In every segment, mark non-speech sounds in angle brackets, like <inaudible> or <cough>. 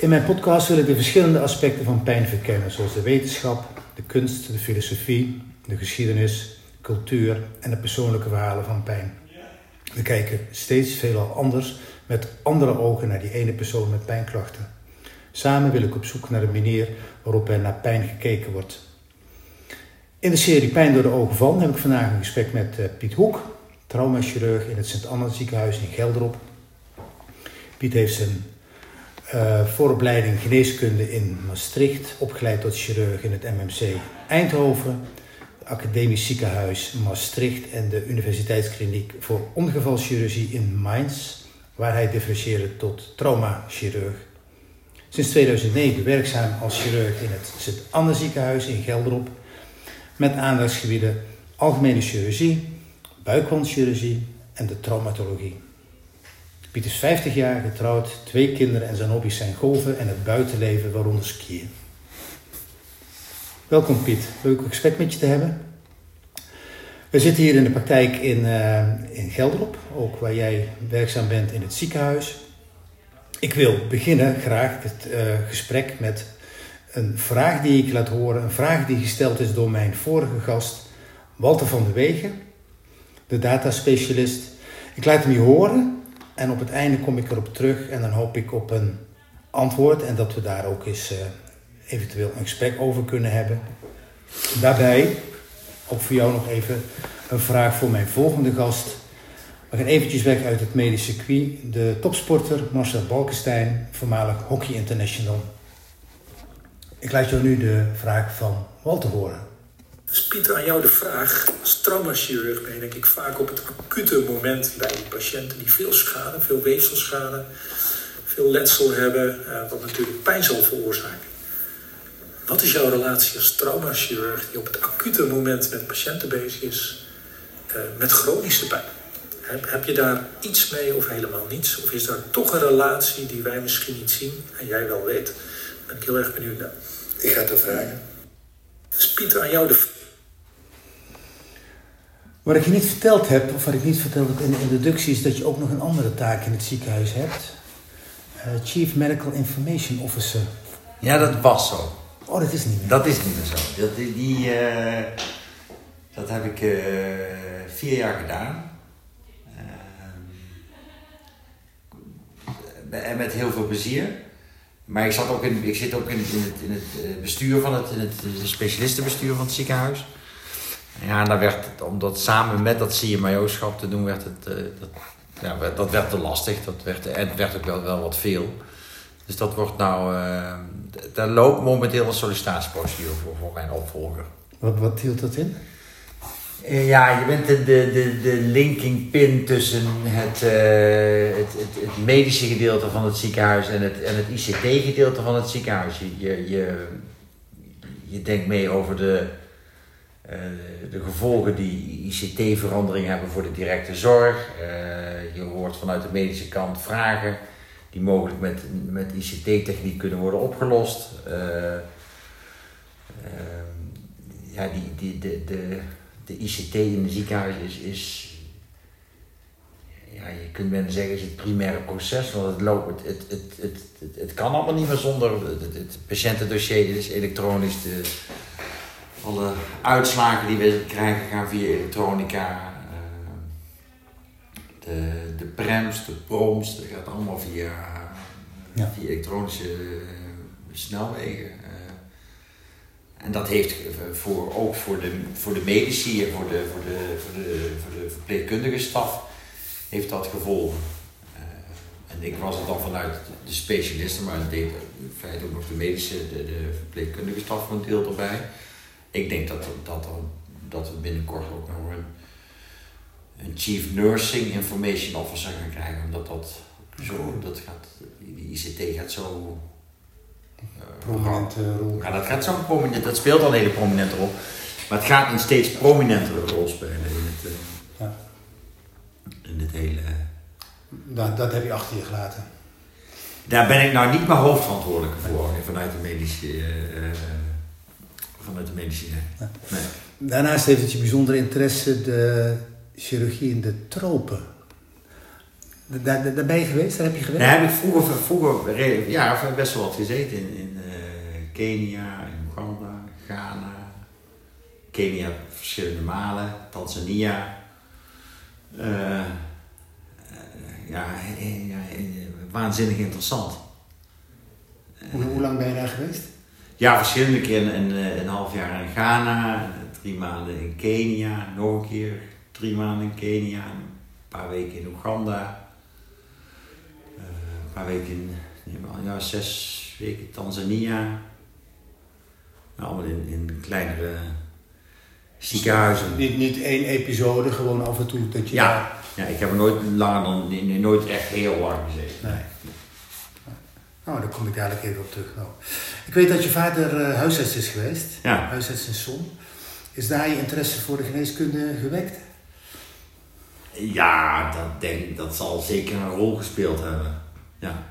In mijn podcast wil ik de verschillende aspecten van pijn verkennen, zoals de wetenschap, de kunst, de filosofie, de geschiedenis, cultuur en de persoonlijke verhalen van pijn. We kijken steeds veelal anders met andere ogen naar die ene persoon met pijnklachten. Samen wil ik op zoek naar de manier waarop er naar pijn gekeken wordt. In de serie Pijn door de ogen van heb ik vandaag een gesprek met eh, Piet Hoek, traumachirurg in het Sint-Anna ziekenhuis in Gelderop. Piet heeft zijn uh, vooropleiding geneeskunde in Maastricht, opgeleid tot chirurg in het MMC Eindhoven, Academisch Ziekenhuis Maastricht en de Universiteitskliniek voor Ongevalchirurgie in Mainz, waar hij differentieerde tot traumachirurg. Sinds 2009 werkzaam als chirurg in het Sint-Anne ziekenhuis in Gelderop, met aandachtsgebieden algemene chirurgie, buikwandchirurgie en de traumatologie. Piet is 50 jaar, getrouwd, twee kinderen en zijn hobby's zijn golven en het buitenleven, waaronder skiën. Welkom Piet, leuk gesprek met je te hebben. We zitten hier in de praktijk in, uh, in Gelderop, ook waar jij werkzaam bent in het ziekenhuis. Ik wil beginnen graag het uh, gesprek met een vraag die ik laat horen. Een vraag die gesteld is door mijn vorige gast, Walter van der Wegen, de dataspecialist. Ik laat hem je horen en op het einde kom ik erop terug en dan hoop ik op een antwoord en dat we daar ook eens uh, eventueel een gesprek over kunnen hebben. Daarbij, ook voor jou nog even een vraag voor mijn volgende gast. We gaan eventjes weg uit het medische circuit. De topsporter Marcel Balkenstein, voormalig Hockey International. Ik laat jou nu de vraag van Walter horen. Dus Pieter, aan jou de vraag. Als traumachirurg ben je denk ik vaak op het acute moment bij patiënten die veel schade, veel weefselschade, veel letsel hebben, eh, wat natuurlijk pijn zal veroorzaken. Wat is jouw relatie als traumachirurg die op het acute moment met patiënten bezig is uh, met chronische pijn? Heb, heb je daar iets mee of helemaal niets? Of is daar toch een relatie die wij misschien niet zien en jij wel weet? Daar ben ik heel erg benieuwd naar. Ik ga het vragen. Dus Pieter, aan jou de wat ik je niet verteld heb, of wat ik niet verteld heb in de introductie, is dat je ook nog een andere taak in het ziekenhuis hebt. Uh, Chief Medical Information Officer. Ja, dat was zo. Oh, dat is niet meer. Dat is niet meer zo. Dat, die, uh, dat heb ik uh, vier jaar gedaan. en met heel veel plezier. Maar ik, zat ook in, ik zit ook in, in, het, in het bestuur van het, in het specialistenbestuur van het ziekenhuis. Ja, en dan werd het, om dat samen met dat CMIO-schap te doen, werd het, uh, dat, ja, dat werd te lastig. Dat werd, en het werd ook wel, wel wat veel. Dus dat wordt nou, uh, daar loopt momenteel een sollicitatieprocedure voor, voor mijn opvolger. Wat, wat hield dat in? Uh, ja, je bent de, de, de, de linking pin tussen het, het, het, het, medische gedeelte van het ziekenhuis en het, en het ICT-gedeelte van het ziekenhuis. Je, je, je, je denkt mee over de de gevolgen die ICT-veranderingen hebben voor de directe zorg. Uh, je hoort vanuit de medische kant vragen die mogelijk met, met ICT-techniek kunnen worden opgelost. Uh, ja, die, die, de, de, de ICT in de ziekenhuis is, is ja, je kunt men zeggen, is het primaire proces, want het, loopt, het, het, het, het, kan allemaal niet meer zonder het patiëntendossier, is elektronisch, de, alle uitslagen die we krijgen gaan via elektronica. Uh, de, de prems, de proms, dat gaat allemaal via, ja. via elektronische uh, snelwegen. Uh, en dat heeft voor, ook voor de, voor de medici en voor de, voor, de, voor, de, voor de verpleegkundige staf heeft dat gevolgen. en ik was het dan vanuit de specialisten, maar het deed in feite ook nog de medische, de, de verpleegkundige staf een deel erbij ik denk dat, dat, dat we binnenkort ook nog een, een Chief Nursing Information Officer gaan krijgen. Omdat dat zo, dat gaat, die ICT gaat zo. Uh, prominente rol. Ja, dat gaat zo prominent, dat speelt al een hele prominente rol. Maar het gaat een steeds prominentere rol spelen in het, uh, ja. in het hele. Dat, dat heb je achter je gelaten. Daar ben ik nou niet meer hoofdverantwoordelijk voor vanuit de medische. Uh, vanuit de medicine. Nee. Daarnaast heeft het je bijzondere interesse de chirurgie in de tropen. Daar, daar, daar ben je geweest? Daar heb je geweest? Daar heb ik vroeger, vroeger ja, best wel wat gezeten in, in eh, Kenia, in Oeganda, Ghana. Kenia verschillende malen, Tanzania. Eh, ja, ja, waanzinnig interessant. Hoe, hoe lang ben je daar geweest? Ja, verschillende keren een, een, een half jaar in Ghana, drie maanden in Kenia, nog een keer drie maanden in Kenia, een paar weken in Oeganda, eh, een paar weken in, ja, zes weken Tanzania. Nou, allemaal in, in kleinere ziekenhuizen. Niet, niet één episode, gewoon af en toe dat je Ja, daar- ja, ik heb er nooit langer dan, nooit echt heel lang gezeten. Nee. Nou, daar kom ik dadelijk even op terug. Nou. Ik weet dat je vader eh, huisarts is geweest. Ja. Huisarts in Son. Is daar je interesse voor de geneeskunde gewekt? Ja, dat, denk, dat zal zeker een rol gespeeld hebben. Ja.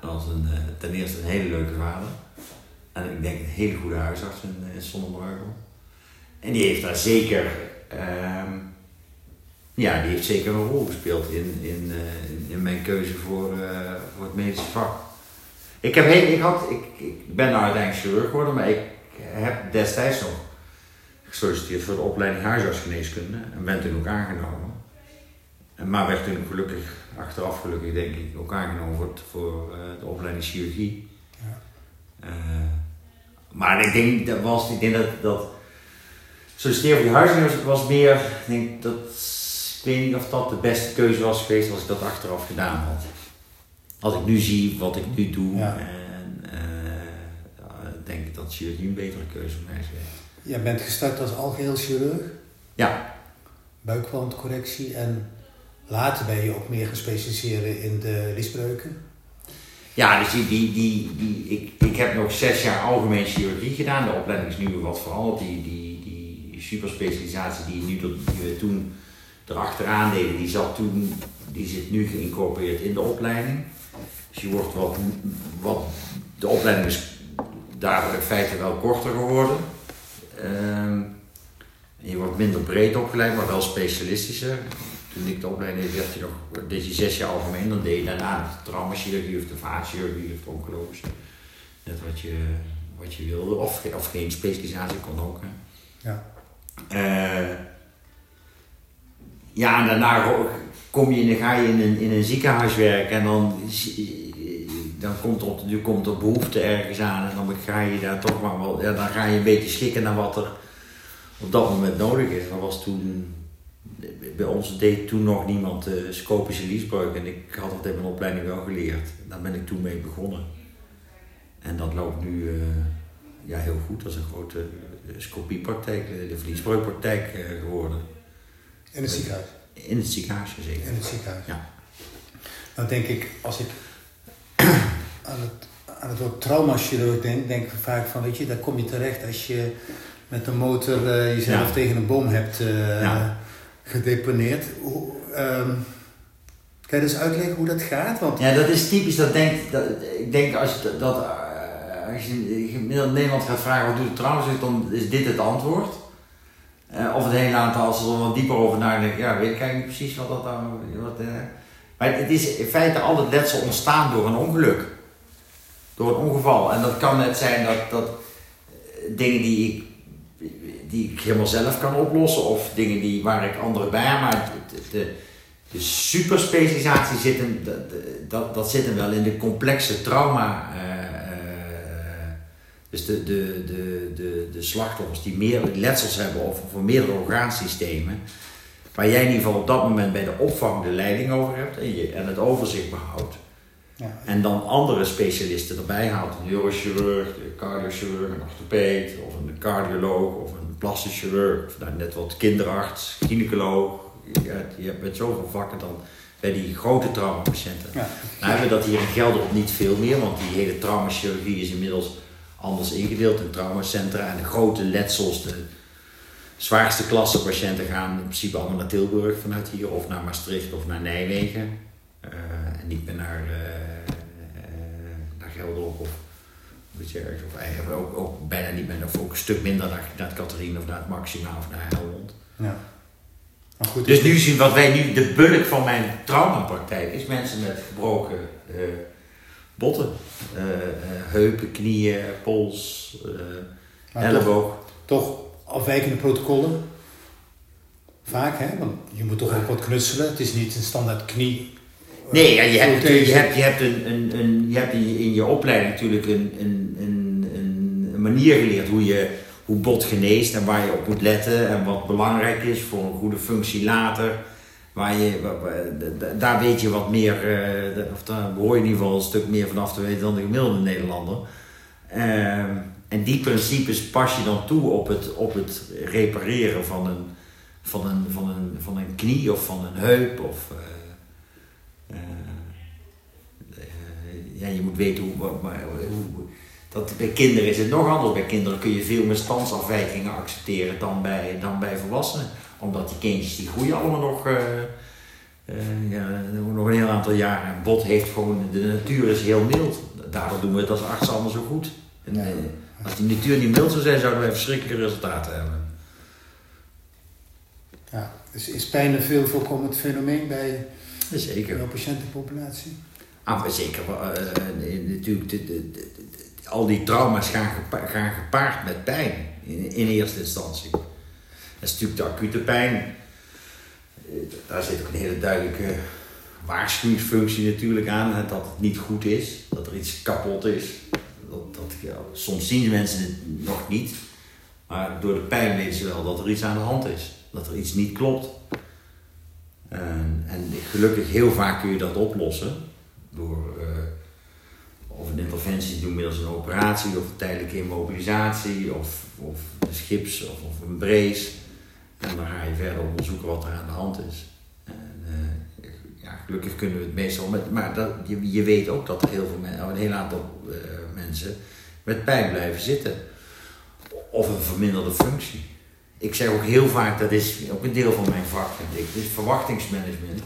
Dat was een, eh, ten eerste een hele leuke vader. En ik denk een hele goede huisarts in, in Sonnenbreugel. En die heeft daar zeker, ehm, ja, die heeft zeker een rol gespeeld in, in, eh, in, in mijn keuze voor, eh, voor het medische vak. Ik, heb heel, ik, had, ik, ik ben nou uiteindelijk chirurg geworden, maar ik heb destijds nog gesolliciteerd voor de opleiding huisartsgeneeskunde en ben toen ook aangenomen. En Maar werd toen gelukkig, achteraf gelukkig denk ik, ook aangenomen voor, voor eh, de opleiding chirurgie. Ja. Eh, maar ik denk dat was, ik denk dat, dat solliciteren voor die huisarts was meer, ik denk dat, ik weet niet of dat de beste keuze was geweest als ik dat achteraf gedaan had. Als ik nu zie wat ik nu doe, Ja. en, eh, denk ik dat chirurgie een betere keuze voor mij is. Jij bent gestart als algeheel chirurg, Ja, buikwandcorrectie en later ben je ook meer gespecialiseerd in de liesbreuken. Ja, dus die, die, die, die, ik, ik heb nog zes jaar algemeen chirurgie gedaan. De opleiding is nu wat veranderd. Die, die, die superspecialisatie die, nu, die we toen erachteraan deden, die, zat toen, die zit nu geïncorporeerd in de opleiding. Dus je wordt wat, wat de opleiding is daar in feite wel korter geworden. Ehm, en je wordt minder breed opgeleid, maar wel specialistischer. Toen ik de opleiding deed, werd je nog, deed je zes jaar algemeen. Dan deed je daarna de traumachirurgie of de vaatchirurgie of de oncologische. Net wat je, wat je wilde. Of, ge- of geen specialisatie kon ook. Hè. Ja. Eh, ja, en daarna kom je, dan ga je in een, in een ziekenhuis werken en dan, dan komt, er, nu komt er behoefte ergens aan en dan ga je daar toch maar wel, ja, dan ga je een beetje schikken naar wat er op dat moment nodig is. Dat was toen, bij ons deed toen nog niemand de scopische liesbreuk en ik had dat in mijn opleiding wel geleerd. Daar ben ik toen mee begonnen. En dat loopt nu eh, ja, heel goed. Dat is een grote eh, scopiepraktijk, eh, de vliesbreukpraktijk eh, geworden. In het ziekenhuis. In het ziekenhuis gezeten. In het ziekenhuis. Ja. Nou denk ik, als ik <clears throat> aan het, aan het woord traumachirurg denk, denk ik vaak van, weet je, daar kom je terecht als je met een motor eh, jezelf Ja. tegen een boom hebt eh, Ja. gedeponeerd. Hoe, ehm, kan je dus uitleggen hoe dat gaat? Want Ja, dat is typisch. Dat denkt, dat, ik denk als je dat, eh, als je in gemiddeld Nederland gaat vragen wat doet de trouwens, dan is dit het antwoord. Of het hele aantal, als ze er wat dieper over nadenken, ja, weet ik eigenlijk niet precies wat dat dan. Wat, eh. Maar het is in feite al het letsel ontstaan door een ongeluk. Door een ongeval. En dat kan net zijn dat, dat eh, dingen die ik, die ik helemaal zelf kan oplossen, of dingen die, waar ik anderen bij heb. Maar de, de, superspecialisatie zit hem, dat, dat, zit hem wel in de complexe trauma. eh, dus de, de, de, de, de slachtoffers die meer letsels hebben of voor meerdere orgaansystemen. Waar jij in ieder geval op dat moment bij de opvang de leiding over hebt en, je, en het overzicht behoudt. ja, En dan andere specialisten erbij haalt. Een neurochirurg, een cardiochirurg, een orthopeed, of een cardioloog, of een plastisch chirurg, of nou, net wat kinderarts, gynaecoloog. Je hebt met zoveel vakken dan bij die grote traumapatiënten. ja. Nou hebben we dat hier in Gelderop niet veel meer, want die hele traumachirurgie is inmiddels anders ingedeeld in traumacentra. En de grote letsels, de zwaarste klasse patiënten gaan in principe allemaal naar Tilburg vanuit hier, of naar Maastricht of naar Nijmegen. Eh, en niet meer naar, eh, naar Gelderop of iets ergens. Of eigenlijk ook, ook bijna niet meer, of ook een stuk minder naar, naar het Catharine of naar het Maxima of naar Helmond. ja. Maar goed, dus nu zien wat wij nu, de bulk van mijn traumapraktijk is mensen met gebroken uh, botten. Uh, heupen, knieën, pols, elleboog. Toch, toch afwijkende protocollen? Vaak, hè? Want je moet toch ook wat knutselen. Het is niet een standaard knie. Nee, ja, je, hebt, je, hebt, je, hebt een, een, een, je hebt in je opleiding natuurlijk een, een, een, een manier geleerd hoe je hoe bot geneest en waar je op moet letten en wat belangrijk is voor een goede functie later. Waar je, daar weet je wat meer, eh, of daar behoor je in ieder geval een stuk meer vanaf te weten dan de gemiddelde Nederlander. Ehm, en die principes pas je dan toe op het, op het repareren van een, van, een, van, een, van een knie of van een heup. Of, uh, ja, je moet weten hoe, hoe, dat, bij kinderen is het nog anders. Bij kinderen kun je veel meer standsafwijkingen accepteren dan bij, dan bij volwassenen. Omdat die kindjes die groeien allemaal nog, uh, uh, ja, nog een heel aantal jaren. En bot heeft gewoon, de natuur is heel mild. Daardoor doen we het als arts allemaal zo goed. En, eh, als die natuur niet mild zou zijn, zouden wij verschrikkelijke resultaten hebben. Ja, dus is pijn een veel voorkomend fenomeen bij Zeker. de patiëntenpopulatie? Ah, zeker. natuurlijk, de, de, de, al die trauma's gaan, gaan gepaard met pijn in, in, eerste instantie. Dat is natuurlijk de acute pijn. Eh, daar zit ook een hele duidelijke waarschuwingsfunctie natuurlijk aan. Dat het niet goed is, dat er iets kapot is. Dat, dat, ja, soms zien mensen het nog niet, maar door de pijn weten ze wel dat er iets aan de hand is. Dat er iets niet klopt. En, gelukkig heel vaak kun je dat oplossen door uh, of een interventie doen middels een operatie of een tijdelijke immobilisatie of, of een schips of, of een brace. En dan ga je verder onderzoeken wat er aan de hand is. En, uh, ja, gelukkig kunnen we het meestal met, maar dat, je, weet ook dat er heel veel mensen, een heel aantal uh, mensen met pijn blijven zitten. Of een verminderde functie. Ik zeg ook heel vaak, dat is ook een deel van mijn vak, vind ik, het is verwachtingsmanagement.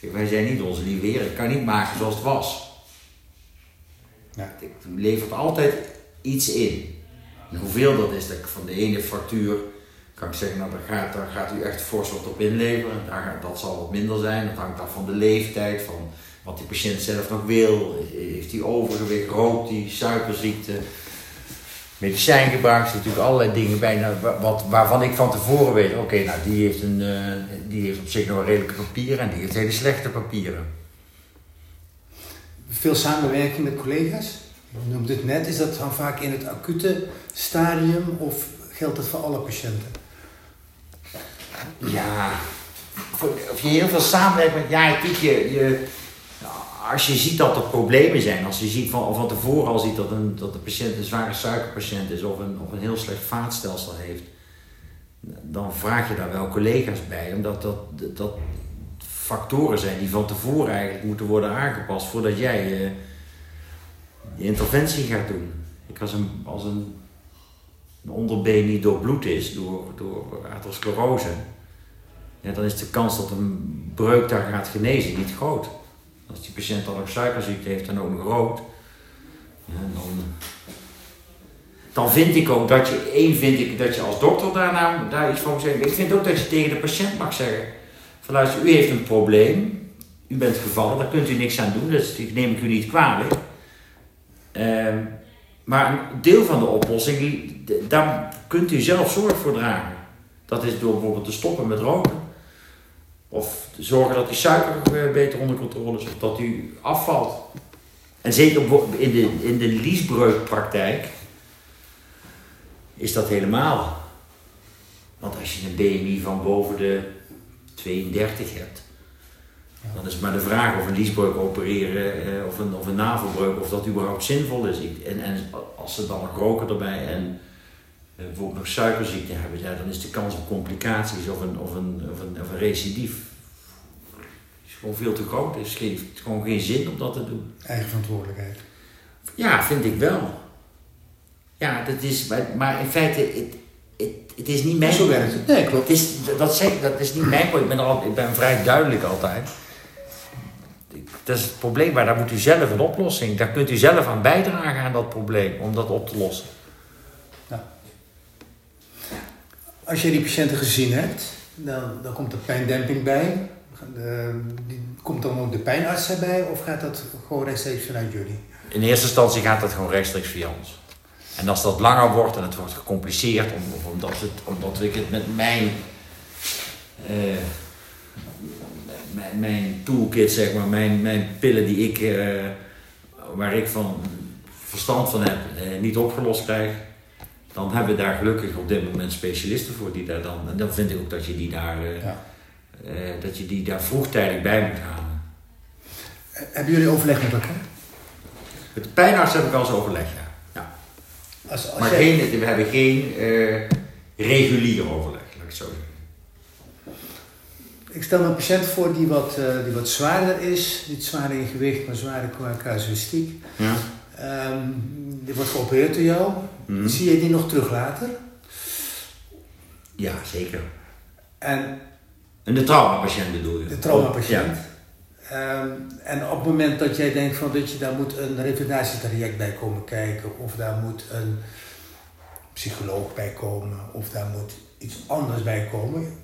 Zeg, wij zijn niet onze lieve ik kan niet maken zoals het was. Ja. Levert altijd iets in. En hoeveel dat is, dat ik van de ene factuur kan ik zeggen, nou, daar, gaat, daar gaat u echt fors wat op inleveren. Daar, dat zal wat minder zijn. Dat hangt af van de leeftijd, van wat die patiënt zelf nog wil. Heeft hij overgewicht, rookt hij, suikerziekte, medicijngebruik. Er zitten natuurlijk allerlei dingen bij nou, wat, waarvan ik van tevoren weet, oké, nou die heeft, een, uh, die heeft op zich nog een redelijke papieren en die heeft hele slechte papieren veel samenwerking met collega's? Je noemde het net, is dat dan vaak in het acute stadium of geldt dat voor alle patiënten? Ja, of je heel veel samenwerkt met, ja, je, je, als je ziet dat er problemen zijn, als je ziet van, van tevoren al ziet dat, een, dat de patiënt een zware suikerpatiënt is of een, of een heel slecht vaatstelsel heeft, dan vraag je daar wel collega's bij, omdat dat, dat, factoren zijn die van tevoren eigenlijk moeten worden aangepast voordat jij je, je interventie gaat doen. Ik als een, als een, een onderbeen niet doorbloed is door, door atherosclerose, ja, dan is de kans dat een breuk daar gaat genezen niet groot. Als die patiënt dan nog suikerziekte heeft en ook nog rood, ja, dan, dan vind ik ook dat je, één vind ik dat je als dokter daarna daar iets van moet zeggen. Ik vind ook dat je tegen de patiënt mag zeggen, van luister, u heeft een probleem, u bent gevallen, daar kunt u niks aan doen, dus dat neem ik u niet kwalijk. Ehm, maar een deel van de oplossing, daar kunt u zelf zorg voor dragen. Dat is door bijvoorbeeld te stoppen met roken. Of zorgen dat die suiker beter onder controle is, of dat u afvalt. En zeker in de, in de liesbreukpraktijk is dat helemaal. Want als je een BMI van boven de 32 hebt, dan is het maar de vraag of een liesbreuk opereren eh, of, een, of een navelbreuk, of dat überhaupt zinvol is. En, en als ze dan nog roken erbij en bijvoorbeeld nog suikerziekte hebben, ja, dan is de kans op complicaties of een, of een, of een, of een recidief is gewoon veel te groot. Het heeft gewoon geen zin om dat te doen. Eigen verantwoordelijkheid. Ja, vind ik wel. Ja, dat is, maar, maar in feite, het, het, het is niet mijn... Zo werkt het. Nee, klopt. Het is, dat, zeg, dat is niet mijn probleem. Ik ben, al, ik ben vrij duidelijk altijd. Dat is het probleem, maar daar moet u zelf een oplossing. Daar kunt u zelf aan bijdragen aan dat probleem, om dat op te lossen. Ja. Als je die patiënten gezien hebt, Dan, dan komt er pijndemping bij. Uh, die, komt dan ook de pijnarts erbij of gaat dat gewoon rechtstreeks vanuit jullie? In eerste instantie gaat dat gewoon rechtstreeks via ons. En als dat langer wordt en het wordt gecompliceerd, omdat, het, omdat ik het met mijn, uh, mijn, toolkit, zeg maar, mijn, mijn pillen die ik, uh, waar ik van verstand van heb, uh, niet opgelost krijg, dan hebben we daar gelukkig op dit moment specialisten voor die daar dan. En dan vind ik ook dat je die daar, ja. dat je die daar vroegtijdig bij moet halen. Hebben jullie overleg met elkaar? Met de pijnarts heb ik al eens overleg, ja. ja. Als, als maar geen, we hebben geen uh, regulier overleg, laat ik het zo zeggen. Ik stel me een patiënt voor die wat, uh, die wat zwaarder is, niet zwaarder in gewicht, maar zwaarder qua casuïstiek. Ja. Um, die wordt geopereerd door jou. Mm. Zie je die nog terug later? Ja, zeker. En, en de traumapatiënt bedoel je? De traumapatiënt. Ja. Um, en op het moment dat jij denkt van dat je daar moet een revalidatietraject bij komen kijken, of daar moet een psycholoog bij komen, of daar moet iets anders bij komen,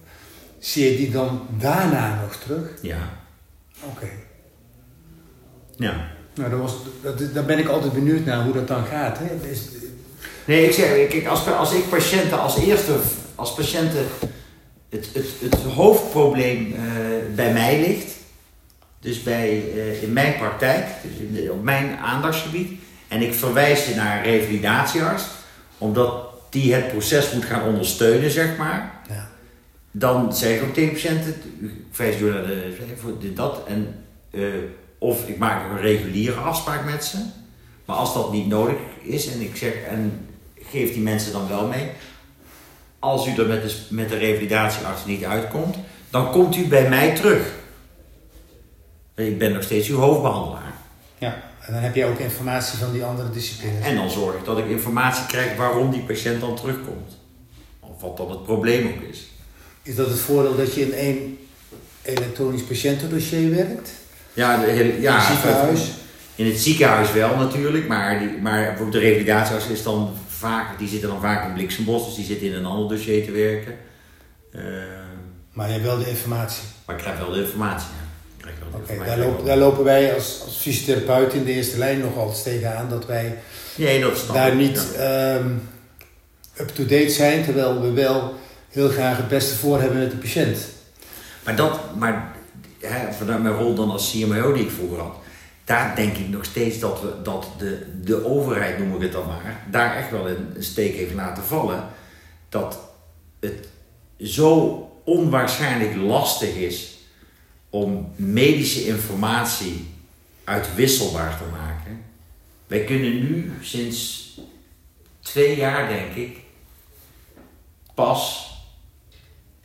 zie je die dan daarna nog terug? Ja. Oké. Ja. Nou, dat was, dat, daar ben ik altijd benieuwd naar hoe dat dan gaat. Hè? Is, nee, ik zeg, kijk, als, als ik patiënten als eerste, als patiënten het, het, het hoofdprobleem uh, bij mij ligt, dus bij, uh, in mijn praktijk, dus in op mijn aandachtsgebied. En ik verwijs je naar een revalidatiearts, omdat die het proces moet gaan ondersteunen, zeg maar. Ja. Dan zeg ik ook tegen patiënten, ik verwijs je naar de, voor dit, dat. En, uh, of ik maak een reguliere afspraak met ze. Maar als dat niet nodig is en ik zeg, en geef die mensen dan wel mee. Als u er met de, met de revalidatiearts niet uitkomt, dan komt u bij mij terug. Ik ben nog steeds uw hoofdbehandelaar. Ja, en dan heb je ook informatie van die andere disciplines. En dan zorg ik dat ik informatie krijg waarom die patiënt dan terugkomt. Of wat dan het probleem ook is. Is dat het voordeel dat je in één elektronisch patiëntendossier werkt? Ja, de, hele, ja in het ziekenhuis? In het ziekenhuis wel natuurlijk, maar, die, maar de revalidatiearts is dan vaak, die zitten dan vaak in Bliksembos, dus die zitten in een ander dossier te werken. Uh, maar je hebt wel de informatie? Maar ik krijg wel de informatie, Oké, daar, lopen, daar lopen wij als, als fysiotherapeut in de eerste lijn nog altijd tegenaan dat wij nee, dat daar niet ehm, up-to-date zijn, terwijl we wel heel graag het beste voor hebben met de patiënt. Maar dat, maar vanuit mijn rol dan als CMO die ik vroeger had, daar denk ik nog steeds dat, we, dat de, de overheid, noem ik het dan maar, daar echt wel een steek heeft laten vallen. Dat het zo onwaarschijnlijk lastig is om medische informatie uitwisselbaar te maken. Wij kunnen nu sinds twee jaar, denk ik, pas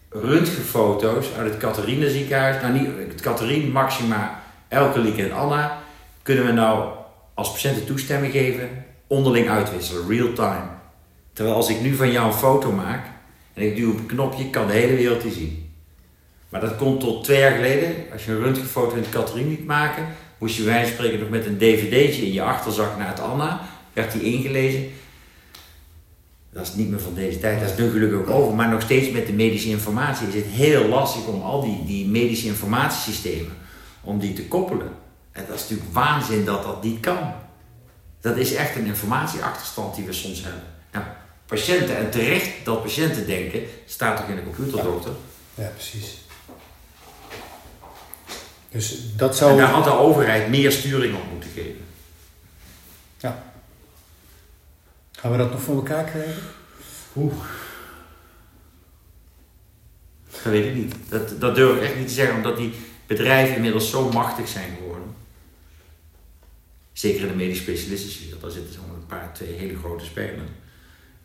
röntgenfoto's uit het Catharine ziekenhuis, nou niet het Maxima, Elke en Anna, kunnen we nou als patiënten toestemming geven, onderling uitwisselen, real time. Terwijl als ik nu van jou een foto maak en ik duw op een knopje, kan de hele wereld die zien. Maar dat komt tot twee jaar geleden. Als je een röntgenfoto in de Catherine liet maken, moest je wij spreken nog met een dvd'tje in je achterzak naar het Anna. Werd die ingelezen. Dat is niet meer van deze tijd, dat is nu gelukkig ook over. Maar nog steeds met de medische informatie is het heel lastig om al die, die medische informatiesystemen, om die te koppelen. En dat is natuurlijk waanzin dat dat niet kan. Dat is echt een informatieachterstand die we soms hebben. Nou, patiënten, en terecht dat patiënten denken, staat toch in de computerdokter. Ja, ja precies. Dus dat zou... En daar had de overheid meer sturing op moeten geven. Ja. Gaan we dat nog voor elkaar krijgen? Oeh. Dat weet ik niet. Dat, dat durf ik echt niet te zeggen, omdat die bedrijven inmiddels zo machtig zijn geworden. Zeker in de medisch specialisten, daar zitten zo'n paar, twee hele grote spelers.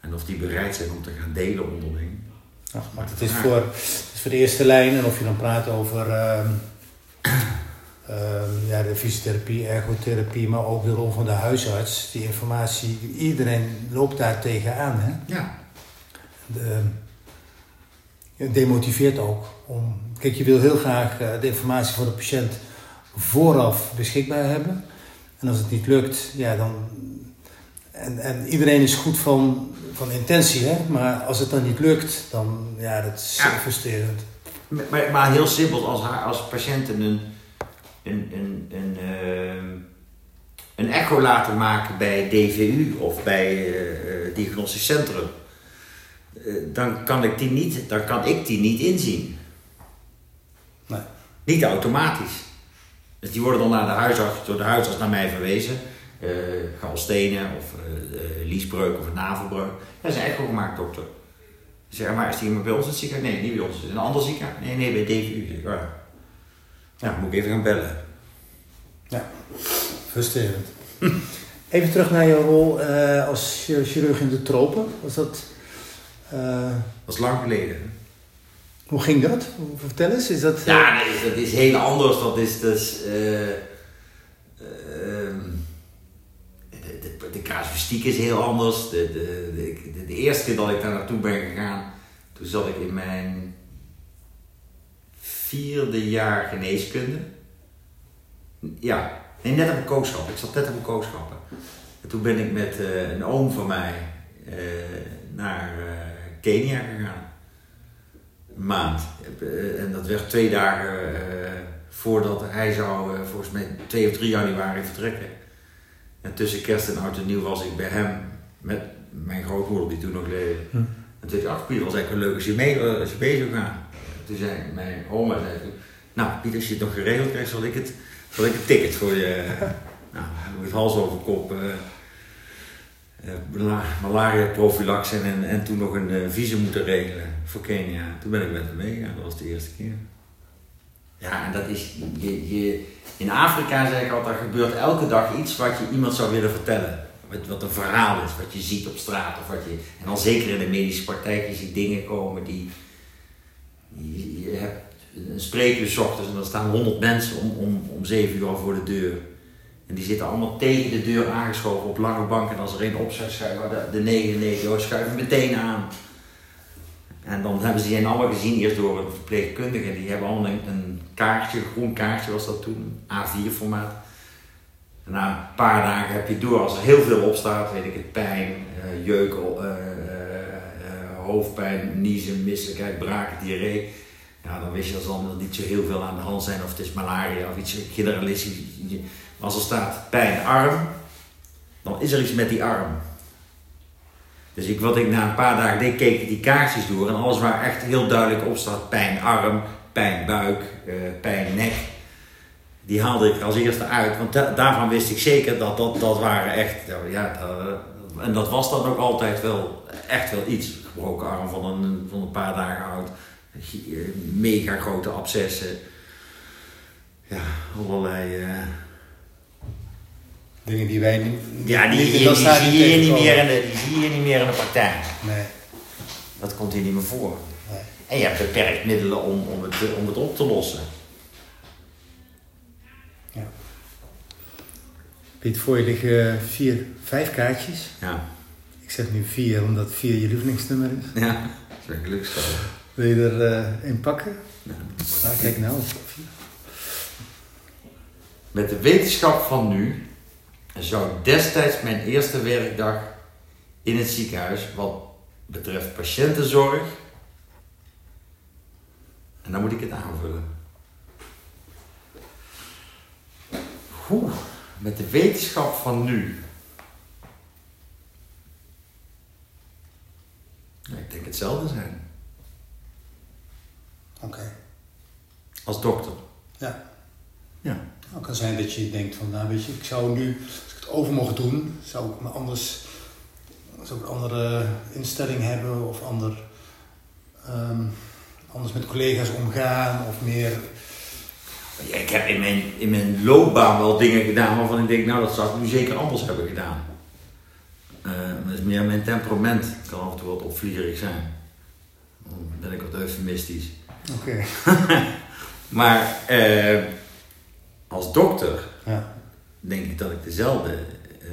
En of die bereid zijn om te gaan delen onderling. Ach, maar het is, voor, het is voor de eerste lijn, en of je dan praat over uh, uh, ja, de fysiotherapie, ergotherapie, maar ook de rol van de huisarts. Die informatie, iedereen loopt daar tegenaan. Hè? Ja. De, het demotiveert ook. Om, kijk, je wil heel graag uh, de informatie voor de patiënt vooraf beschikbaar hebben. En als het niet lukt, ja, dan. En, en iedereen is goed van, van intentie, hè? maar als het dan niet lukt, dan ja, dat is ja. frustrerend. Maar, maar heel simpel, als, haar, als patiënten een, een, een, een, ehm, een echo laten maken bij DVU of bij uh, diagnostisch centrum, uh, dan, kan ik die niet, dan kan ik die niet inzien. Nee. Niet automatisch. Dus die worden dan naar de huisarts, door de huisarts naar mij verwezen. Uh, galstenen of liesbreuk of een navelbreuk. Dat is een echo gemaakt, dokter. Zeg maar, is die bij ons het ziekenhuis? Nee, niet bij ons. Is een ander ziekenhuis? Nee, nee, bij DVU. Oh. Ja, moet ik even gaan bellen. Ja, frustrerend. <laughs> even terug naar jouw rol uh, als chirurg in de tropen. Was dat... Uh... Dat is lang geleden. Hoe ging dat? Vertel eens. Is dat, uh... Ja, nee, dat is heel anders. Dat is dus... de, de, de casuïstiek is heel anders. De, de, de, de, eerste keer dat ik daar naartoe ben gegaan, toen zat ik in mijn vierde jaar geneeskunde. Ja, nee, net op een kooschap. Ik zat net op een kooschappen. En toen ben ik met uh, een oom van mij uh, naar uh, Kenia gegaan. Een maand. en dat werd twee dagen voordat hij zou, volgens mij 2 of 3 januari vertrekken. En tussen kerst en oud en nieuw was ik bij hem met mijn grootmoeder die toen nog leefde. Hm. En toen dacht ik, ach was eigenlijk leuk als je mee, als je mee zou gaan. Toen zei mijn oma, zei, nou Pieter, als je het nog geregeld krijgt, zal ik het, zal ik het ticket voor je, <laughs> nou, het hals over kop, uh, uh, malaria profilax en, en toen nog een uh, visum moeten regelen voor Kenia. Toen ben ik met hem meegegaan, dat was de eerste keer. Ja, en dat is, je, je, in Afrika zeg ik altijd, er gebeurt elke dag iets wat je iemand zou willen vertellen. Wat, wat een verhaal is, wat je ziet op straat. Of wat je, en dan zeker in de medische praktijk, je ziet dingen komen die... Je, hebt een spreekuur ochtends en dan staan honderd mensen om, om, om zeven uur al voor de deur. En die zitten allemaal tegen de deur aangeschoven op lange banken. En als er één opzet schuiven, de, de 99 schuiven meteen aan. En dan hebben ze die allemaal gezien, eerst door een verpleegkundige. Die hebben allemaal een, kaartje, een groen kaartje was dat toen, A4 formaat. En na een paar dagen heb je door, als er heel veel op staat, weet ik het, pijn, uh, jeuk, uh, uh, hoofdpijn, niezen, misselijkheid, braken, diarree. Ja, dan wist je dat er dan niet zo heel veel aan de hand zijn of het is malaria of iets generalistisch. Als er staat pijn, arm, dan is er iets met die arm. Dus ik, wat ik na een paar dagen deed, keek die kaartjes door en alles waar echt heel duidelijk op staat, pijn arm, pijn buik, uh, pijn nek, die haalde ik als eerste uit. Want daarvan wist ik zeker dat dat, dat waren echt, ja, dat, en dat was dan ook altijd wel, echt wel iets. Gebroken arm van een, van een paar dagen oud, mega grote abscessen, ja, allerlei... Uh, Dingen die wij niet. Ja, die, die, die, die zie je niet meer in de, die zie je niet meer in de praktijk. Nee. Dat komt hier niet meer voor. Nee. En je hebt beperkt middelen om, om, het, om het op te lossen. Ja. Piet, voor je liggen vier, vijf kaartjes. Ja. Ik zeg nu vier, omdat vier je lievelingsnummer is. Ja, dat is een geluksspel. Wil je er uh, een pakken? Ja. Nou, kijk nou. Met de wetenschap van nu zou destijds mijn eerste werkdag in het ziekenhuis wat betreft patiëntenzorg. En dan moet ik het aanvullen. Hoe? Met de wetenschap van nu. ik denk hetzelfde zijn. Oké. Als dokter. Ja. Ja. Het kan zijn dat je denkt van, nou weet je, ik zou nu, als ik het over mocht doen, zou ik me anders, zou ik een andere instelling hebben of ander, um, anders met collega's omgaan of meer... Ja, ik heb in mijn, in mijn loopbaan wel dingen gedaan waarvan ik denk, nou dat zou ik nu zeker anders hebben gedaan. Dat is meer mijn temperament. Ik kan af en toe wat opvliegerig zijn. Dan ben ik wat eufemistisch. Oké. Okay. <laughs> maar... Uh, als dokter ja. denk ik dat ik dezelfde uh,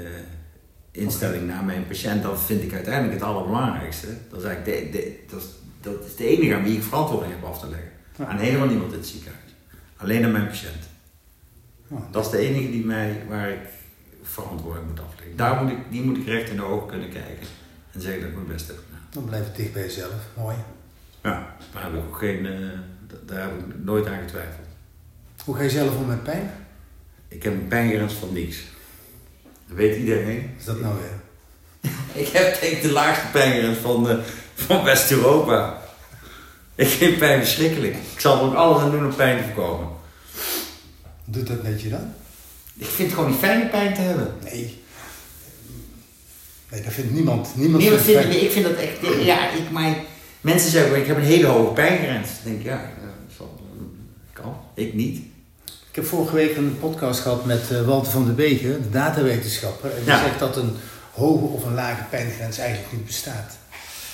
instelling naar mijn patiënt, dat vind ik uiteindelijk het allerbelangrijkste. Dat is, eigenlijk de, de, dat, is, dat is de enige aan wie ik verantwoording heb af te leggen. Ja. Aan helemaal niemand in het ziekenhuis. Alleen aan mijn patiënt. Ja. Dat is de enige die mij, waar ik verantwoording moet afleggen. Daar moet ik, die moet ik recht in de ogen kunnen kijken en zeggen dat ik mijn best heb gedaan. Dan blijf het dicht bij jezelf. Mooi. Ja, maar heb ik ook geen, uh, d- daar heb ik nooit aan getwijfeld. Hoe ga je zelf om met pijn? Ik heb een pijngrens van niks. Dat weet iedereen. Is dat nou weer? <laughs> Ik heb denk ik de laagste pijngrens van, eh, van West-Europa. Ik vind pijn verschrikkelijk. Ik zal er ook alles aan doen om pijn te voorkomen. Doet dat met je dan? Ik vind het gewoon niet fijn om pijn te hebben. Nee. Nee, dat vindt niemand. Niemand Nee, maar vindt vind, pijn. ik vind dat echt... Ja, ik, mijn, mensen zeggen, ik heb een hele hoge pijngrens. Dan denk ik, ja, dat zal, kan. Ik niet. Ik heb vorige week een podcast gehad met eh, Walter van der Wegen, de datawetenschapper. En die Ja. zegt dat een hoge of een lage pijngrens eigenlijk niet bestaat.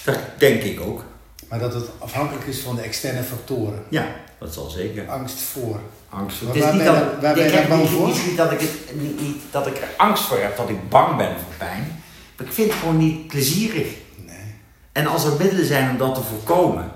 Dat denk ik ook. Maar dat het afhankelijk is van de externe factoren. Ja, dat zal zeker. Angst voor. Angst voor. Maar Het is waar niet ben dat, waar je bang voor? Niet, niet dat ik het, niet, niet dat ik er angst voor heb, dat ik bang ben voor pijn. Maar ik vind het gewoon niet plezierig. Nee. En als er middelen zijn om dat te voorkomen,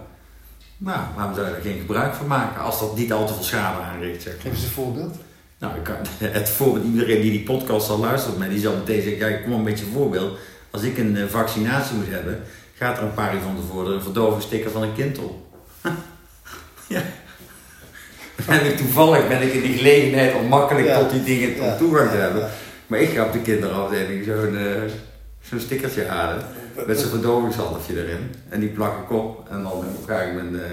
nou, waarom zou je er geen gebruik van maken als dat niet al te veel schade aanricht, zeg maar. Geef eens een voorbeeld. Nou, ik kan, <laughs> het voorbeeld, iedereen die die podcast zal luisteren, maar die zal meteen zeggen, ja, kom maar met je voorbeeld. Als ik een eh, vaccinatie moet hebben, gaat er een paar uur van tevoren een verdovingssticker van een kind op. <laughs> ja. Heb ik toevallig ben ik in die gelegenheid om makkelijk Ja. tot die dingen Ja. toegang te hebben. Maar ik ga op de kinderafdeling zo'n eh, zo'n stickertje halen. Met zo'n verdovingshalfje erin. En die plak ik op. En dan ga ik mijn eh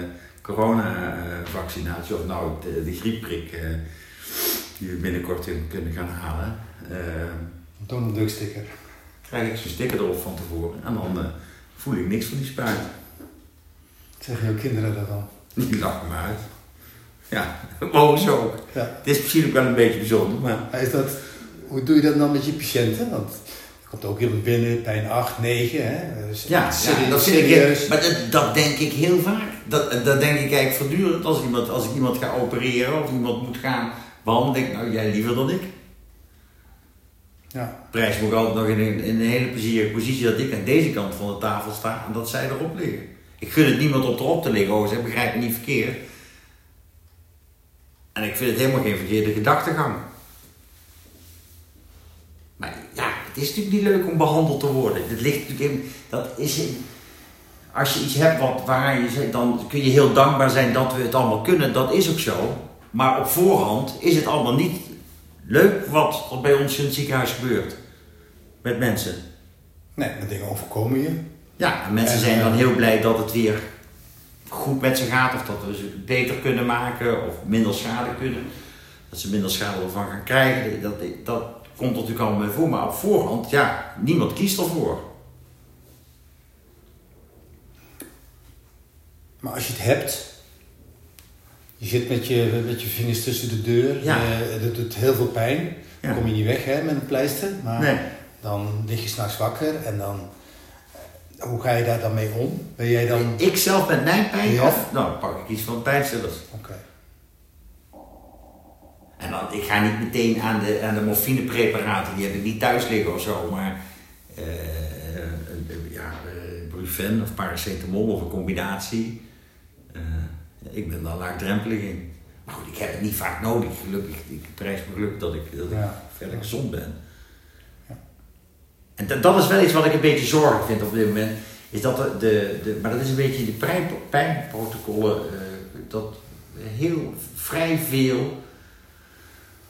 corona-vaccinatie, of nou de, de griepprik, eh, die we binnenkort in kunnen gaan halen. Duck sticker. krijg ik zo'n sticker erop van tevoren. En dan voel ik niks van die spuit. Zeggen jouw kinderen daarvan? Die lachen me uit. Ja, <laughs> mogen ook. Ja. Het is misschien ook wel een beetje bijzonder, maar is dat, hoe doe je dat dan met je patiënten? Want er komt ook iemand binnen, pijn 8, 9. Hè? Dus Ja, serie- ja dat ik, serieus. maar dat, dat denk ik heel vaak. Dat, dat denk ik eigenlijk voortdurend als, iemand, als ik iemand ga opereren of iemand moet gaan behandelen. Denk ik, nou jij liever dan ik. Ja. Prijs me ook altijd nog in een, in een hele plezierige positie dat ik aan deze kant van de tafel sta en dat zij erop liggen. Ik gun het niemand op erop te liggen, ze begrijpen me niet verkeerd. En ik vind het helemaal geen verkeerde gedachtegang. Maar ja, het is natuurlijk niet leuk om behandeld te worden. Het ligt natuurlijk in, dat is in- als je iets hebt wat, waar je zegt, dan kun je heel dankbaar zijn dat we het allemaal kunnen. Dat is ook zo. Maar op voorhand is het allemaal niet leuk wat er bij ons in het ziekenhuis gebeurt. Met mensen. Nee, maar dingen overkomen je. Ja, en mensen En, zijn eh, dan heel blij dat het weer goed met ze gaat. Of dat we ze beter kunnen maken. Of minder schade kunnen. Dat ze minder schade ervan gaan krijgen. Dat, dat komt natuurlijk allemaal mee voor. Maar op voorhand, ja, niemand kiest ervoor. Maar als je het hebt, je zit met je, met je vingers tussen de deur, Ja. je, dat doet heel veel pijn. Ja. Dan kom je niet weg hè, met een pleister, maar Nee. dan lig je s'nachts wakker en dan, eh, hoe ga je daar dan mee om? Ben jij dan, Ik zelf met mijn pijn, Ja? of nou, dan pak ik iets van pijnstillers. oké, En dan, ik ga niet meteen aan de, aan de morfinepreparaten, die heb ik niet thuis liggen of zo, maar eh, ja, eh, Brufen of paracetamol of een combinatie. Ik ben daar laagdrempelig in. Maar goed, ik heb het niet vaak nodig, gelukkig. Ik prijs me geluk dat ik, dat ik Ja. verder gezond ben. En dat, is wel iets wat ik een beetje zorgelijk vind op dit moment. Is dat de, de, de, maar dat is een beetje de pijn, pijnprotocollen, eh, dat heel vrij veel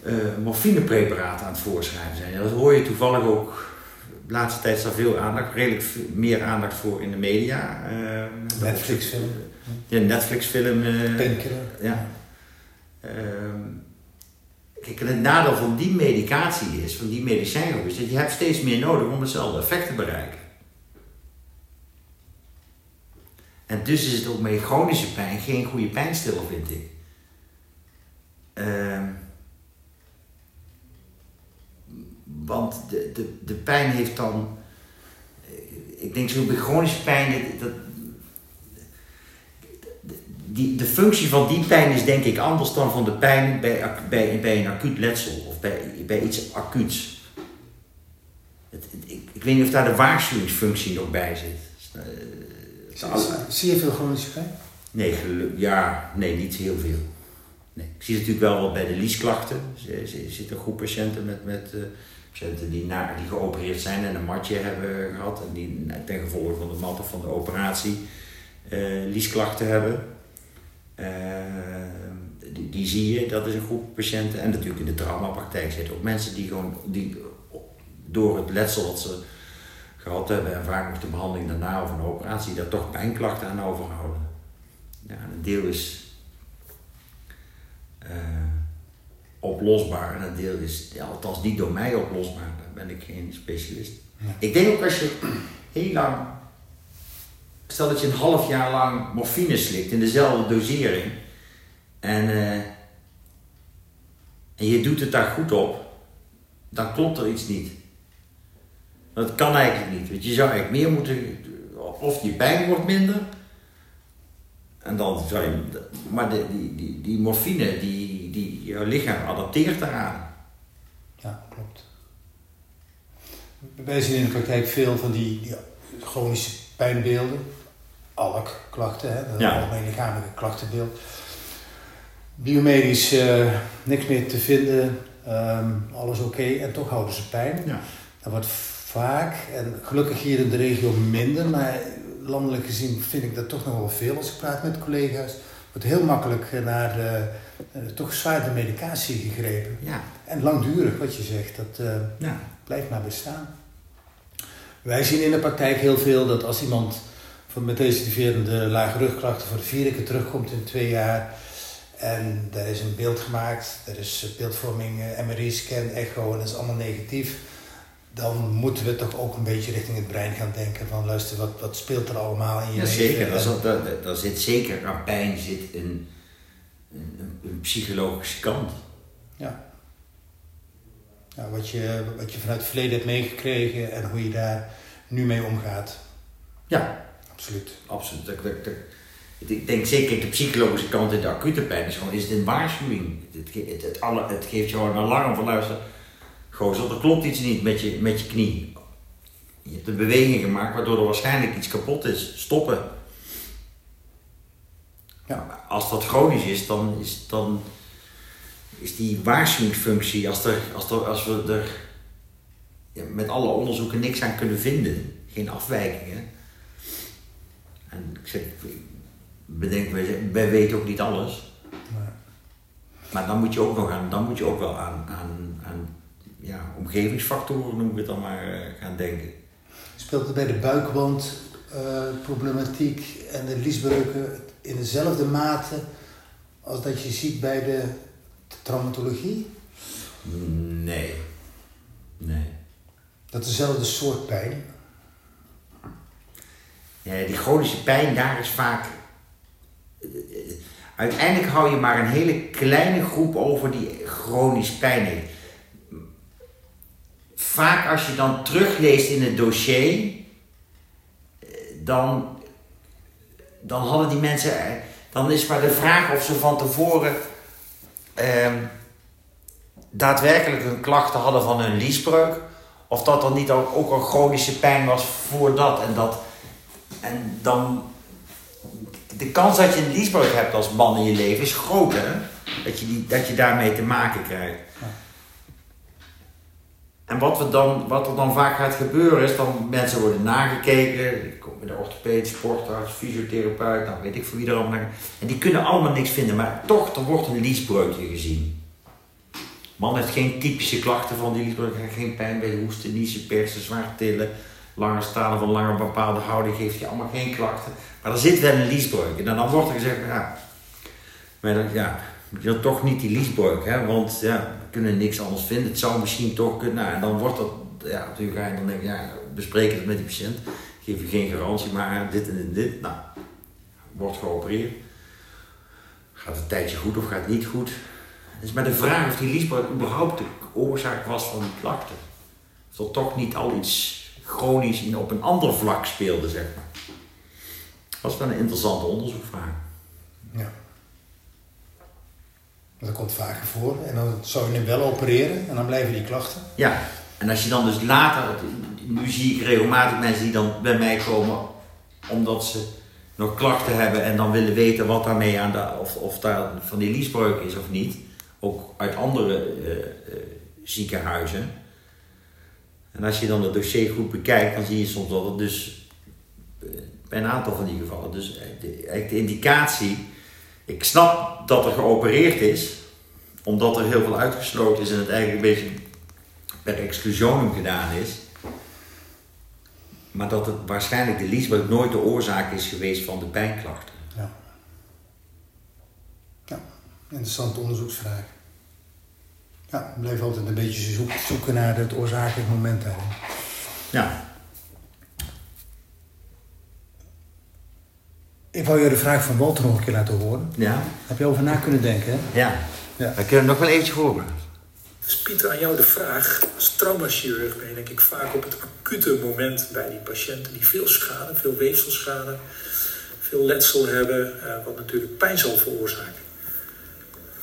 eh, morfinepreparaten aan het voorschrijven zijn. Ja, dat hoor je toevallig ook. De laatste tijd is daar veel aandacht, redelijk veel- meer aandacht voor in de media. eh, Netflix-film, Ja, Netflix-film. painkiller. ja. Ehm, kijk, en het nadeel van die medicatie is, van die medicijngroep, is dat je hebt steeds meer nodig om hetzelfde effect te bereiken. En dus is het ook met chronische pijn geen goede pijnstiller, vind ik. Ehm, want de, de, de pijn heeft dan. Ik denk zo bij chronische pijn. Dat, die, de functie van die pijn is denk ik anders dan van de pijn bij, bij, bij een acuut letsel of bij, bij iets acuuts. Het, het- ik, ik weet niet of daar de waarschuwingsfunctie nog bij zit. Eh, Zie- Zie je veel chronische pijn? Nee, ja, nee, niet heel veel. Nee. Ik zie het natuurlijk wel wat bij de liesklachten. Er zitten een groep patiënten met, met eh, patiënten die, na, die geopereerd zijn en een matje hebben gehad. En die ten gevolge van de mat of van de operatie eh liesklachten hebben. Eh, die, die, zie je, dat is een groep patiënten. En natuurlijk in de traumapraktijk zitten ook mensen die gewoon die door het letsel dat ze gehad hebben en vaak nog de behandeling daarna of een operatie, daar toch pijnklachten aan overhouden. Ja, een deel is uh, oplosbaar en een deel is, ja, althans niet door mij oplosbaar, daar ben ik geen specialist. Ik denk ook als je heel lang, stel dat je een half jaar lang morfine slikt in dezelfde dosering en, uh, en je doet het daar goed op, dan klopt er iets niet. Dat kan eigenlijk niet. Want je zou eigenlijk meer moeten. Of je pijn wordt minder. En dan zou je. Maar die, die, die morfine, die, die jouw lichaam adapteert daaraan. Ja, klopt. Wij zien in de praktijk veel van die chronische pijnbeelden. ALK-klachten, hè, dat ja. algemeen lichamelijke klachtenbeeld. Biomedisch uh, niks meer te vinden, um, alles oké okay, en toch houden ze pijn. Ja. Dat wordt vaak, en gelukkig hier in de regio minder, maar landelijk gezien vind ik dat toch nog wel veel als ik praat met collega's. Wordt heel makkelijk naar de, eh, toch zwaarder medicatie gegrepen. Ja. En langdurig, wat je zegt, dat uh, ja. blijft maar bestaan. Wij zien in de praktijk heel veel dat als iemand van met recidiverende lage rugklachten voor de vierde keer terugkomt in twee jaar. En er is een beeld gemaakt, er is beeldvorming, eh, MRI-scan, echo en dat is allemaal negatief dan moeten we toch ook een beetje richting het brein gaan denken van luister, wat, wat speelt er allemaal in je ja, Zeker, daar, daar, zit zeker aan pijn zit een, een, een, psychologische kant. Ja. ja wat, je, wat je vanuit het verleden hebt meegekregen en hoe je daar nu mee omgaat. Ja. Absoluut. Absoluut. ik denk zeker de psychologische kant in de acute pijn is gewoon is het een waarschuwing. Het, het, het, alle, het geeft je gewoon een alarm van luister gozer, er klopt iets niet met je, met je knie. Je hebt een beweging gemaakt waardoor er waarschijnlijk iets kapot is. Stoppen. Ja. Als dat chronisch is, dan is, dan is die waarschuwingsfunctie, als, er, als, er, als we er ja, met alle onderzoeken niks aan kunnen vinden, geen afwijkingen. En ik zeg, bedenk, wij, wij weten ook niet alles. Maar dan moet je ook nog aan, dan moet je ook wel aan, aan, aan ja, omgevingsfactoren, noem ik het dan maar, uh, gaan denken. Speelt het bij de buikwandproblematiek uh, en de liesbreuken in dezelfde mate als dat je ziet bij de traumatologie? Nee. Nee. Dat is dezelfde soort pijn? Ja, die chronische pijn, daar is vaak. Eh, uiteindelijk hou je maar een hele kleine groep over die chronisch pijn vaak als je dan terugleest in het dossier, dan, dan hadden die mensen, dan is maar de vraag of ze van tevoren eh, daadwerkelijk hun klachten hadden van hun liesbreuk, of dat er niet ook, ook een chronische pijn was voor dat en dat. En dan, de kans dat je een liesbreuk hebt als man in je leven is groot, hè? Dat je, die, dat je daarmee te maken krijgt. En wat, we dan, wat er dan vaak gaat gebeuren is, dan mensen worden nagekeken, komen de orthopeed, sportarts, fysiotherapeut, nou weet ik voor wie er allemaal En die kunnen allemaal niks vinden, maar toch, er wordt een liesbreukje gezien. Man heeft geen typische klachten van die liesbreuk, geen pijn bij hoesten, niezen, persen, zwaar tillen, lange stalen van lange bepaalde houding, geeft je allemaal geen klachten. Maar er zit wel een liesbreuk. En dan wordt er gezegd, ja, maar ja, je toch niet die liesbreuk, hè, want ja, we kunnen niks anders vinden. Het zou misschien toch kunnen, nou, en dan wordt dat, ja, natuurlijk ga je dan denken, ja, bespreek het met die patiënt. Geef je geen garantie, maar dit en dit, nou, wordt geopereerd. Gaat het een tijdje goed of gaat het niet goed? Het is maar de vraag of die liesbreuk überhaupt de oorzaak was van die klachten. Of er toch niet al iets chronisch in, op een ander vlak speelde, zeg maar. Dat is wel een interessante onderzoekvraag. Ja. Dat komt vaker voor. En dan zou je hem wel opereren en dan blijven die klachten. Ja, en als je dan dus later, nu zie ik regelmatig mensen die dan bij mij komen omdat ze nog klachten hebben en dan willen weten wat daarmee aan de, of, of daar van die liesbreuk is of niet. Ook uit andere uh, uh, ziekenhuizen. En als je dan het dossier goed bekijkt, dan zie je soms dat het dus bij een aantal van die gevallen, dus de, eigenlijk de indicatie Ik snap dat er geopereerd is, omdat er heel veel uitgesloten is en het eigenlijk een beetje per exclusionum gedaan is. Maar dat het waarschijnlijk de liesbreuk nooit de oorzaak is geweest van de pijnklachten. Ja. ja, interessante onderzoeksvraag. Ja, ik blijf altijd een beetje zoek, zoeken naar het oorzakelijk moment daarin. Ja. Ik wou je de vraag van Walter nog een keer laten horen. Ja? Heb je over na kunnen denken, hè? Ja. Ja. We kunnen nog wel eventjes horen. Dus Pieter, aan jou de vraag. Als traumachirurg ben je denk ik vaak op het acute moment bij die patiënten die veel schade, veel weefselschade, veel letsel hebben, eh, wat natuurlijk pijn zal veroorzaken.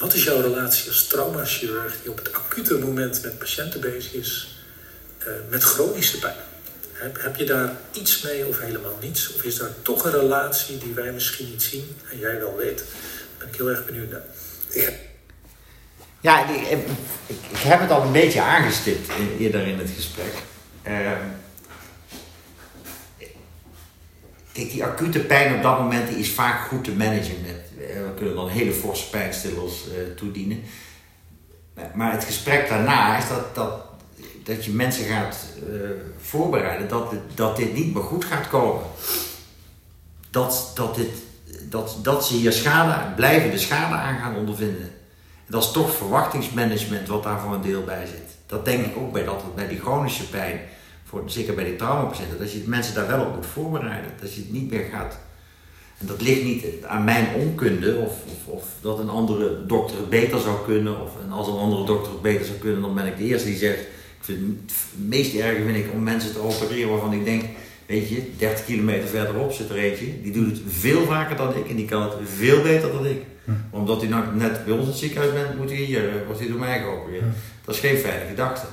Wat is jouw relatie als traumachirurg die op het acute moment met patiënten bezig is, eh, met chronische pijn? Heb, heb je daar iets mee of helemaal niets? Of is daar toch een relatie die wij misschien niet zien en jij wel weet? Daar ben ik heel erg benieuwd naar. Ja, ik, ik, heb het al een beetje aangestipt eerder in het gesprek. Ehm, kijk, die acute pijn op dat moment die is vaak goed te managen. We kunnen dan hele forse pijnstillers eh, toedienen. Maar- het gesprek daarna is dat, dat, dat je mensen gaat eh, voorbereiden dat, dat dit niet meer goed gaat komen. Dat, dat, dit, dat, dat ze hier schade, blijvende schade aan gaan ondervinden. En dat is toch verwachtingsmanagement wat daar voor een deel bij zit. Dat denk ik ook bij, dat, bij die chronische pijn, voor, zeker bij die traumapatiënten, dat je mensen daar wel op moet voorbereiden. Dat je het niet meer gaat. En dat ligt niet aan mijn onkunde of, of, of dat een andere dokter het beter zou kunnen. Of, en als een andere dokter het beter zou kunnen, dan ben ik de eerste die zegt. Ik vind het meest erge vind ik om mensen te opereren waarvan ik denk, weet je, 30 kilometer verderop zit er eentje. Die doet het veel vaker dan ik en die kan het veel beter dan ik. Maar omdat hij nou net bij ons in het ziekenhuis bent, moet hij hier, eh, wordt hij door mij geopereerd. Dat is geen fijne gedachte.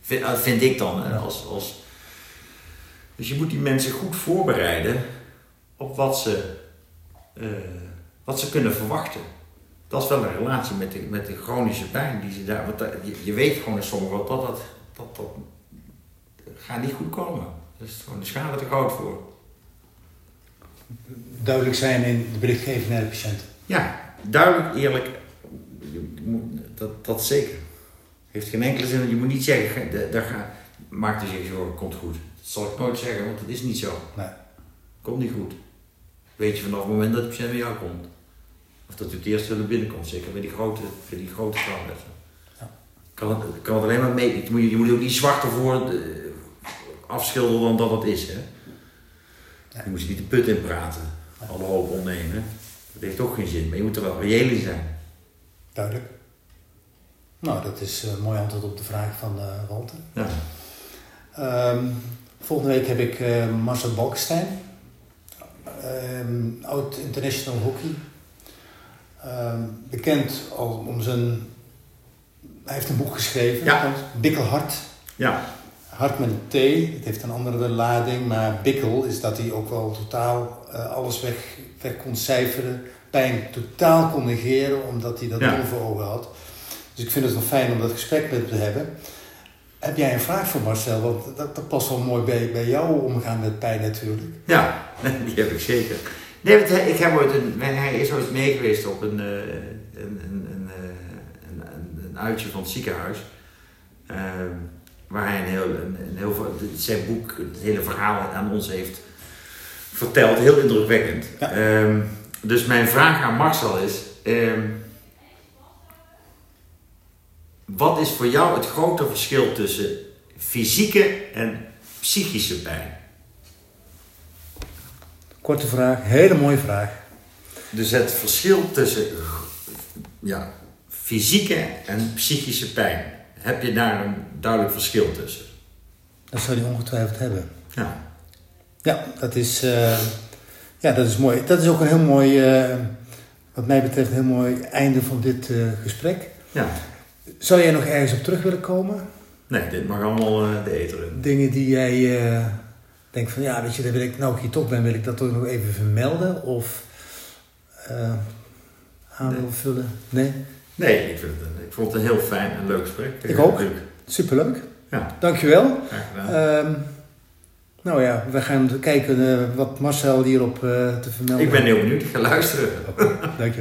Vind, eh, vind ik dan. Hè, als, als... Dus je moet die mensen goed voorbereiden op wat ze, eh, wat ze kunnen verwachten. Dat is wel een relatie met de, met de chronische pijn die ze daar. Want dat- je, je weet gewoon in sommigen dat dat, dat, dat gaat niet goed komen. Er is gewoon de schade te groot voor. Duidelijk zijn in de berichtgeving naar de patiënt. Ja, duidelijk, eerlijk. Dat, dat zeker. Heeft geen enkele zin. Je moet niet zeggen, daar ga, maak er zich zorgen, komt goed. Dat zal ik nooit zeggen, want dat is niet zo. Nee. Komt niet goed. Weet je vanaf het moment dat de patiënt bij jou komt. Of dat u het eerst willen binnenkomt, zeker bij die grote, bij die grote trauma's. Ja. Kan, het, kan het alleen maar mee. Je moet, je moet ook niet zwart ervoor eh, afschilderen dan dat het is. Hè? Je moet je niet de put in praten. Alle hoop ontnemen. Dat heeft ook geen zin. Maar je moet er wel reëel in zijn. Duidelijk. Nou, dat is een mooi antwoord op de vraag van eh, Walter. Ja. Ehm, volgende week heb ik eh, Marcel Balkenstein, Ehm, oud international hockey. Ehm, bekend al om zijn. Hij heeft een boek geschreven, Ja. Bikkelhart. Ja. Hart met een T, het heeft een andere lading, maar bikkel is dat hij ook wel totaal eh, alles weg, weg kon cijferen, pijn totaal kon negeren, omdat hij dat Ja. voor ogen had. Dus ik vind het wel fijn om dat gesprek met hem te hebben. Heb jij een vraag voor Marcel? Want dat, dat past wel mooi bij, bij jouw omgaan met pijn natuurlijk. Ja, <laughs> die heb ik zeker. Nee, ik heb ooit een, hij is ooit mee geweest op een, eh, een, een, een, eh, een, een, een uitje van het ziekenhuis. Ehm, waar hij een heel, een, heel, zijn boek, het hele verhaal aan ons heeft verteld. Heel indrukwekkend. Ja. Ehm, dus mijn vraag aan Marcel is... ehm, wat is voor jou het grote verschil tussen fysieke en psychische pijn? Korte vraag, hele mooie vraag. Dus het verschil tussen ja, fysieke en psychische pijn. Heb je daar een duidelijk verschil tussen? Dat zou hij ongetwijfeld hebben. Ja. Ja, dat is, eh, ja, dat is mooi. Dat is ook een heel mooi, eh, wat mij betreft, een heel mooi einde van dit eh, gesprek. ja. Zou jij nog ergens op terug willen komen? Nee, dit mag allemaal eh, de eter in. Dingen die jij eh, denkt van, ja, weet je, daar wil ik, nou ik hier toch ben, wil ik dat toch nog even vermelden? Of eh, aan Nee. vullen? Nee? Nee, ik, vind het, ik vond het een heel fijn en leuk gesprek. Ik ook. Leuk. Superleuk. Ja, Dankjewel. graag. Ehm nou ja, we gaan kijken wat Marcel hierop te vermelden ik ben heel benieuwd. Ik ga luisteren. Dankjewel.